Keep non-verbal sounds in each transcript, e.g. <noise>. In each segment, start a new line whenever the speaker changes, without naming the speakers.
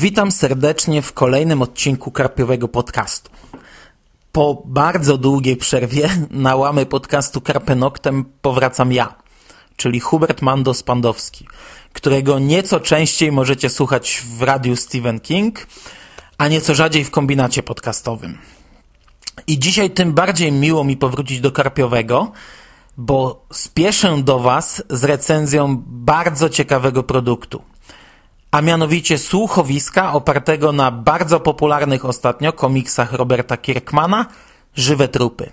Witam serdecznie w kolejnym odcinku Karpiowego Podcastu. Po bardzo długiej przerwie <laughs> na łamy podcastu Karpenoktem powracam ja, czyli Hubert Mando Spandowski, którego nieco częściej możecie słuchać w radiu Stephen King, a nieco rzadziej w kombinacie podcastowym. I dzisiaj tym bardziej miło mi powrócić do Karpiowego, bo spieszę do Was z recenzją bardzo ciekawego produktu a mianowicie słuchowiska opartego na bardzo popularnych ostatnio komiksach Roberta Kirkmana Żywe trupy.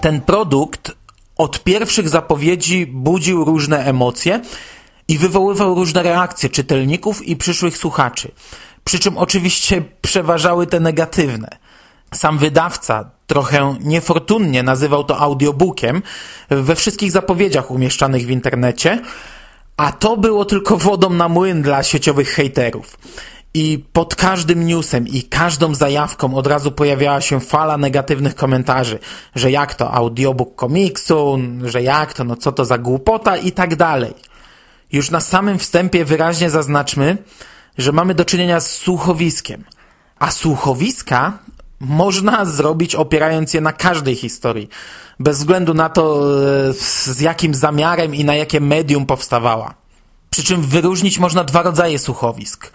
Ten produkt od pierwszych zapowiedzi budził różne emocje i wywoływał różne reakcje czytelników i przyszłych słuchaczy. Przy czym oczywiście przeważały te negatywne. Sam wydawca trochę niefortunnie nazywał to audiobookiem we wszystkich zapowiedziach umieszczanych w internecie, a to było tylko wodą na młyn dla sieciowych hejterów. I pod każdym newsem i każdą zajawką od razu pojawiała się fala negatywnych komentarzy, że jak to audiobook komiksu, że jak to, no co to za głupota i tak dalej. Już na samym wstępie wyraźnie zaznaczmy, że mamy do czynienia z słuchowiskiem. A słuchowiska można zrobić opierając je na każdej historii, bez względu na to, e, z jakim zamiarem i na jakie medium powstawała. Przy czym wyróżnić można dwa rodzaje słuchowisk.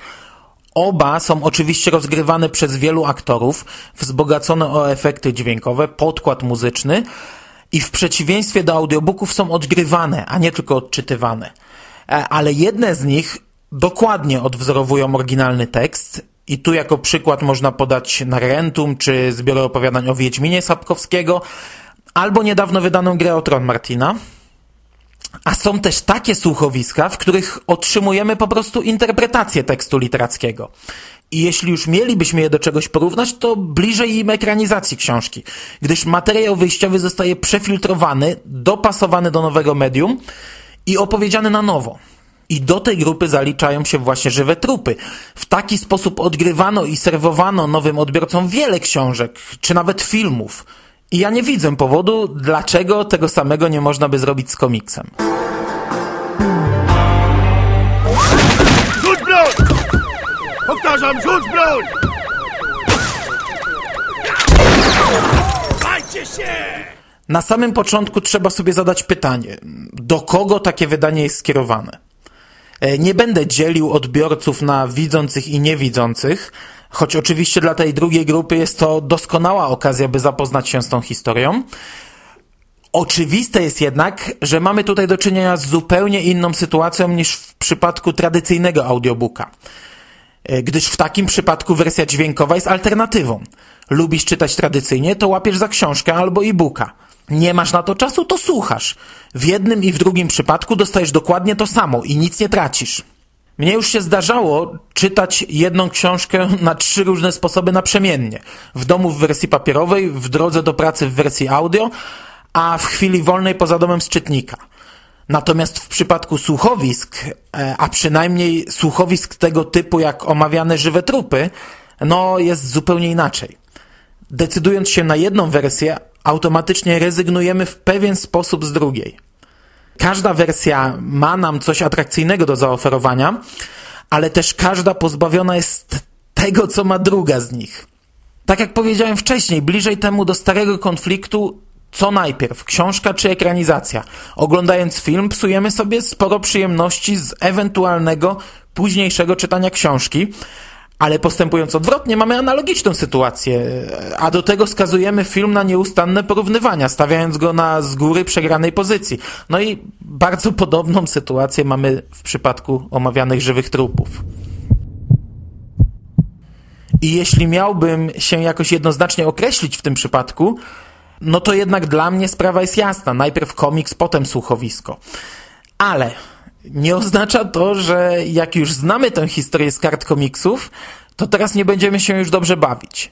Oba są oczywiście rozgrywane przez wielu aktorów, wzbogacone o efekty dźwiękowe, podkład muzyczny i w przeciwieństwie do audiobooków są odgrywane, a nie tylko odczytywane. E, ale jedne z nich dokładnie odwzorowują oryginalny tekst i tu jako przykład można podać Narentum, czy zbiory opowiadań o Wiedźminie Sapkowskiego, albo niedawno wydaną grę o Tron Martina. A są też takie słuchowiska, w których otrzymujemy po prostu interpretację tekstu literackiego. I jeśli już mielibyśmy je do czegoś porównać, to bliżej im ekranizacji książki, gdyż materiał wyjściowy zostaje przefiltrowany, dopasowany do nowego medium i opowiedziany na nowo. I do tej grupy zaliczają się właśnie żywe trupy. W taki sposób odgrywano i serwowano nowym odbiorcom wiele książek, czy nawet filmów. I ja nie widzę powodu, dlaczego tego samego nie można by zrobić z komiksem.
Rzuć broń! Powtarzam, rzuć broń! Dajcie się!
Na samym początku trzeba sobie zadać pytanie, do kogo takie wydanie jest skierowane? E, nie będę dzielił odbiorców na widzących i niewidzących, choć oczywiście dla tej drugiej grupy jest to doskonała okazja, by zapoznać się z tą historią. Oczywiste jest jednak, że mamy tutaj do czynienia z zupełnie inną sytuacją niż w przypadku tradycyjnego audiobooka. E, gdyż w takim przypadku wersja dźwiękowa jest alternatywą. Lubisz czytać tradycyjnie, to łapiesz za książkę albo e-booka. Nie masz na to czasu, to słuchasz. W jednym i w drugim przypadku dostajesz dokładnie to samo i nic nie tracisz. Mnie już się zdarzało czytać jedną książkę na trzy różne sposoby naprzemiennie. W domu w wersji papierowej, w drodze do pracy w wersji audio, a w chwili wolnej poza domem z czytnika. Natomiast w przypadku słuchowisk, e, a przynajmniej słuchowisk tego typu jak omawiane żywe trupy, no jest zupełnie inaczej. Decydując się na jedną wersję, automatycznie rezygnujemy w pewien sposób z drugiej. Każda wersja ma nam coś atrakcyjnego do zaoferowania, ale też każda pozbawiona jest tego, co ma druga z nich. Tak jak powiedziałem wcześniej, bliżej temu do starego konfliktu co najpierw, książka czy ekranizacja. Oglądając film psujemy sobie sporo przyjemności z ewentualnego późniejszego czytania książki, ale postępując odwrotnie, mamy analogiczną sytuację, a do tego skazujemy film na nieustanne porównywania, stawiając go na z góry przegranej pozycji. No i bardzo podobną sytuację mamy w przypadku omawianych żywych trupów. I jeśli miałbym się jakoś jednoznacznie określić w tym przypadku, no to jednak dla mnie sprawa jest jasna. Najpierw komiks, potem słuchowisko. Ale nie oznacza to, że jak już znamy tę historię z kart komiksów, to teraz nie będziemy się już dobrze bawić.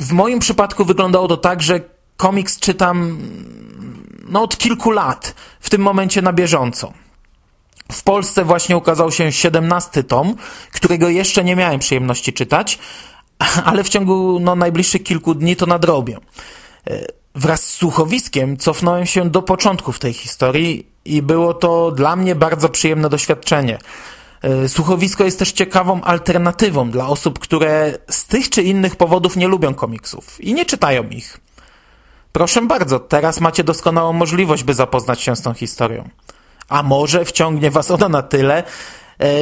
W moim przypadku wyglądało to tak, że komiks czytam no, od kilku lat, w tym momencie na bieżąco. W Polsce właśnie ukazał się 17 tom, którego jeszcze nie miałem przyjemności czytać, <laughs> ale w ciągu no, najbliższych kilku dni to nadrobię. Wraz z słuchowiskiem cofnąłem się do początków tej historii i było to dla mnie bardzo przyjemne doświadczenie. E, słuchowisko jest też ciekawą alternatywą dla osób, które z tych czy innych powodów nie lubią komiksów i nie czytają ich. Proszę bardzo, teraz macie doskonałą możliwość, by zapoznać się z tą historią. A może wciągnie was ona na tyle,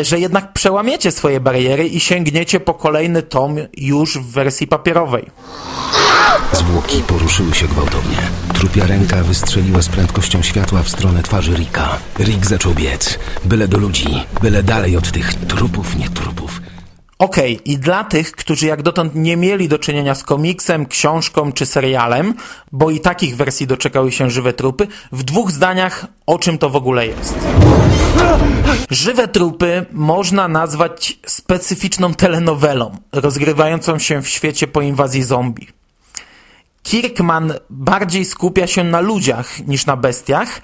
że jednak przełamiecie swoje bariery i sięgniecie po kolejny tom już w wersji papierowej.
Zwłoki poruszyły się gwałtownie. Trupia ręka wystrzeliła z prędkością światła w stronę twarzy Rika. Rick zaczął biec. Byle do ludzi, byle dalej od tych trupów, nie trupów.
Okej, okay, i dla tych, którzy jak dotąd nie mieli do czynienia z komiksem, książką czy serialem, bo i takich wersji doczekały się żywe trupy, w dwóch zdaniach o czym to w ogóle jest. Żywe trupy można nazwać specyficzną telenowelą, rozgrywającą się w świecie po inwazji zombie. Kirkman bardziej skupia się na ludziach niż na bestiach,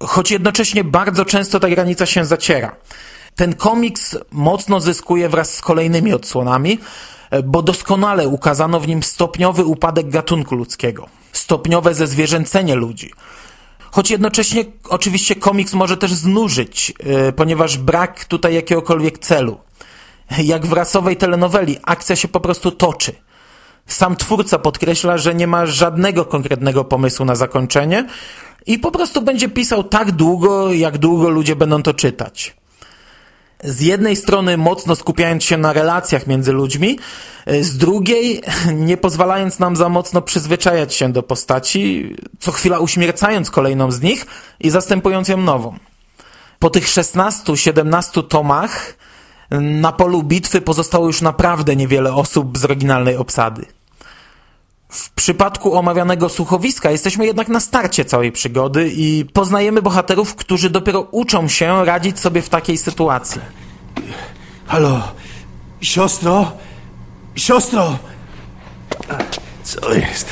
choć jednocześnie bardzo często ta granica się zaciera. Ten komiks mocno zyskuje wraz z kolejnymi odsłonami, bo doskonale ukazano w nim stopniowy upadek gatunku ludzkiego, stopniowe zezwierzęcenie ludzi. Choć jednocześnie oczywiście komiks może też znużyć, e, ponieważ brak tutaj jakiegokolwiek celu. Jak w rasowej telenoweli, akcja się po prostu toczy. Sam twórca podkreśla, że nie ma żadnego konkretnego pomysłu na zakończenie i po prostu będzie pisał tak długo, jak długo ludzie będą to czytać. Z jednej strony mocno skupiając się na relacjach między ludźmi, z drugiej <laughs> nie pozwalając nam za mocno przyzwyczajać się do postaci, co chwila uśmiercając kolejną z nich i zastępując ją nową. Po tych 16-17 tomach na polu bitwy pozostało już naprawdę niewiele osób z oryginalnej obsady. W przypadku omawianego słuchowiska jesteśmy jednak na starcie całej przygody i poznajemy bohaterów, którzy dopiero uczą się radzić sobie w takiej sytuacji.
Halo, siostro? Siostro! Co jest?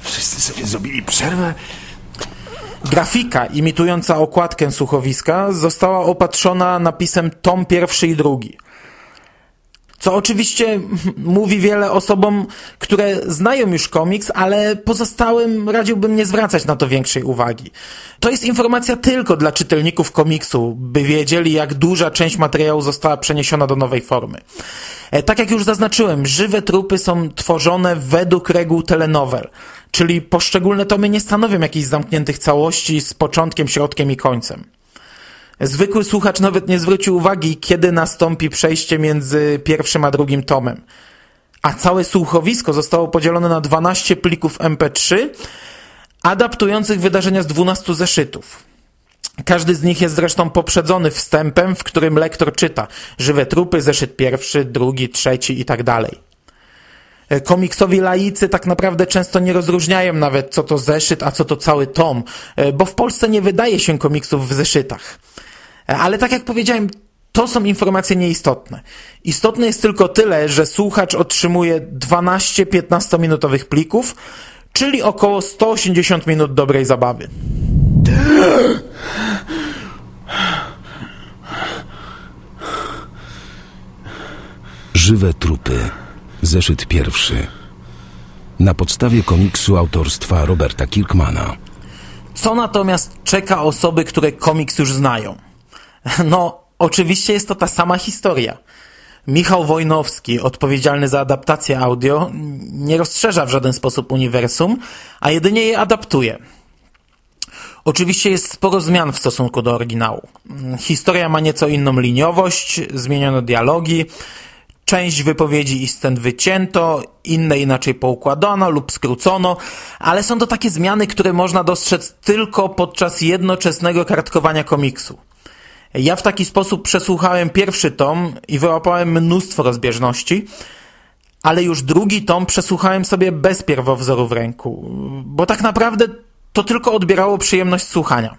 Wszyscy sobie zrobili przerwę?
Grafika imitująca okładkę słuchowiska została opatrzona napisem tom pierwszy i drugi. Co oczywiście mówi wiele osobom, które znają już komiks, ale pozostałym radziłbym nie zwracać na to większej uwagi. To jest informacja tylko dla czytelników komiksu, by wiedzieli, jak duża część materiału została przeniesiona do nowej formy. E, tak jak już zaznaczyłem, żywe trupy są tworzone według reguł telenowel, czyli poszczególne tomy nie stanowią jakichś zamkniętych całości z początkiem, środkiem i końcem. Zwykły słuchacz nawet nie zwrócił uwagi, kiedy nastąpi przejście między pierwszym a drugim tomem. A całe słuchowisko zostało podzielone na 12 plików MP3, adaptujących wydarzenia z 12 zeszytów. Każdy z nich jest zresztą poprzedzony wstępem, w którym lektor czyta żywe trupy, zeszyt pierwszy, drugi, trzeci i tak dalej. Komiksowi laicy tak naprawdę często nie rozróżniają nawet co to zeszyt, a co to cały tom, bo w Polsce nie wydaje się komiksów w zeszytach. Ale tak jak powiedziałem, to są informacje nieistotne. Istotne jest tylko tyle, że słuchacz otrzymuje 12-15 minutowych plików, czyli około 180 minut dobrej zabawy.
Żywe trupy. Zeszyt pierwszy. Na podstawie komiksu autorstwa Roberta Kirkmana.
Co natomiast czeka osoby, które komiks już znają? <laughs> No, oczywiście jest to ta sama historia. Michał Wojnowski, odpowiedzialny za adaptację audio, nie rozszerza w żaden sposób uniwersum, a jedynie je adaptuje. Oczywiście jest sporo zmian w stosunku do oryginału. Historia ma nieco inną liniowość, zmieniono dialogi, część wypowiedzi i scen wycięto, inne inaczej poukładano lub skrócono, ale są to takie zmiany, które można dostrzec tylko podczas jednoczesnego kartkowania komiksu. Ja w taki sposób przesłuchałem pierwszy tom i wyłapałem mnóstwo rozbieżności, ale już drugi tom przesłuchałem sobie bez pierwowzoru w ręku, bo tak naprawdę to tylko odbierało przyjemność słuchania.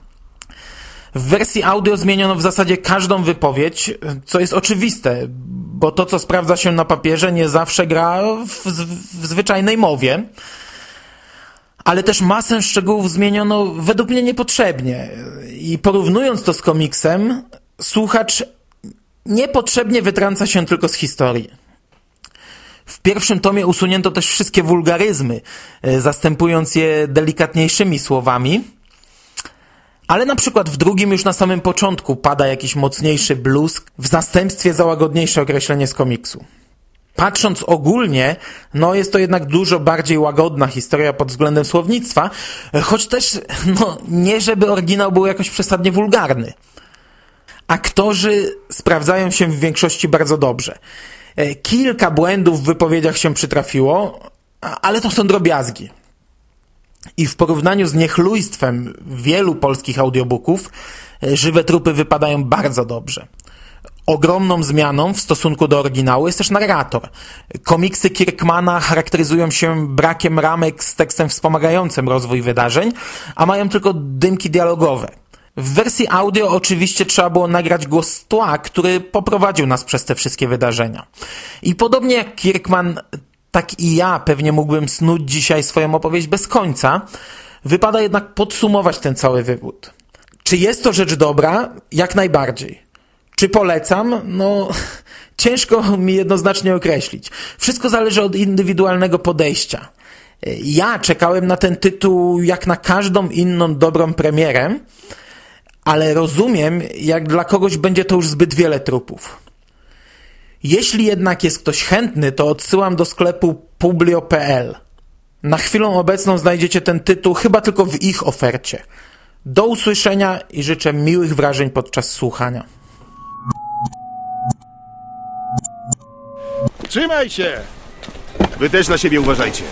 W wersji audio zmieniono w zasadzie każdą wypowiedź, co jest oczywiste, bo to, co sprawdza się na papierze, nie zawsze gra w, w zwyczajnej mowie ale też masę szczegółów zmieniono według mnie niepotrzebnie. I porównując to z komiksem, słuchacz niepotrzebnie wytrąca się tylko z historii. W pierwszym tomie usunięto też wszystkie wulgaryzmy, e, zastępując je delikatniejszymi słowami. Ale na przykład w drugim już na samym początku pada jakiś mocniejszy blusk, w zastępstwie za łagodniejsze określenie z komiksu. Patrząc ogólnie, no jest to jednak dużo bardziej łagodna historia pod względem słownictwa, choć też, no nie żeby oryginał był jakoś przesadnie wulgarny. Aktorzy sprawdzają się w większości bardzo dobrze. E, kilka błędów w wypowiedziach się przytrafiło, ale to są drobiazgi. I w porównaniu z niechlujstwem wielu polskich audiobooków, e, żywe trupy wypadają bardzo dobrze. Ogromną zmianą w stosunku do oryginału jest też narrator. Komiksy Kirkmana charakteryzują się brakiem ramek z tekstem wspomagającym rozwój wydarzeń, a mają tylko dymki dialogowe. W wersji audio oczywiście trzeba było nagrać głos tła, który poprowadził nas przez te wszystkie wydarzenia. I podobnie jak Kirkman, tak i ja pewnie mógłbym snuć dzisiaj swoją opowieść bez końca, wypada jednak podsumować ten cały wywód. Czy jest to rzecz dobra? Jak najbardziej. Czy polecam? No, <laughs> ciężko mi jednoznacznie określić. Wszystko zależy od indywidualnego podejścia. Ja czekałem na ten tytuł jak na każdą inną dobrą premierę, ale rozumiem, jak dla kogoś będzie to już zbyt wiele trupów. Jeśli jednak jest ktoś chętny, to odsyłam do sklepu publio.pl. Na chwilę obecną znajdziecie ten tytuł chyba tylko w ich ofercie. Do usłyszenia i życzę miłych wrażeń podczas słuchania.
Trzymaj się! Wy też na siebie uważajcie.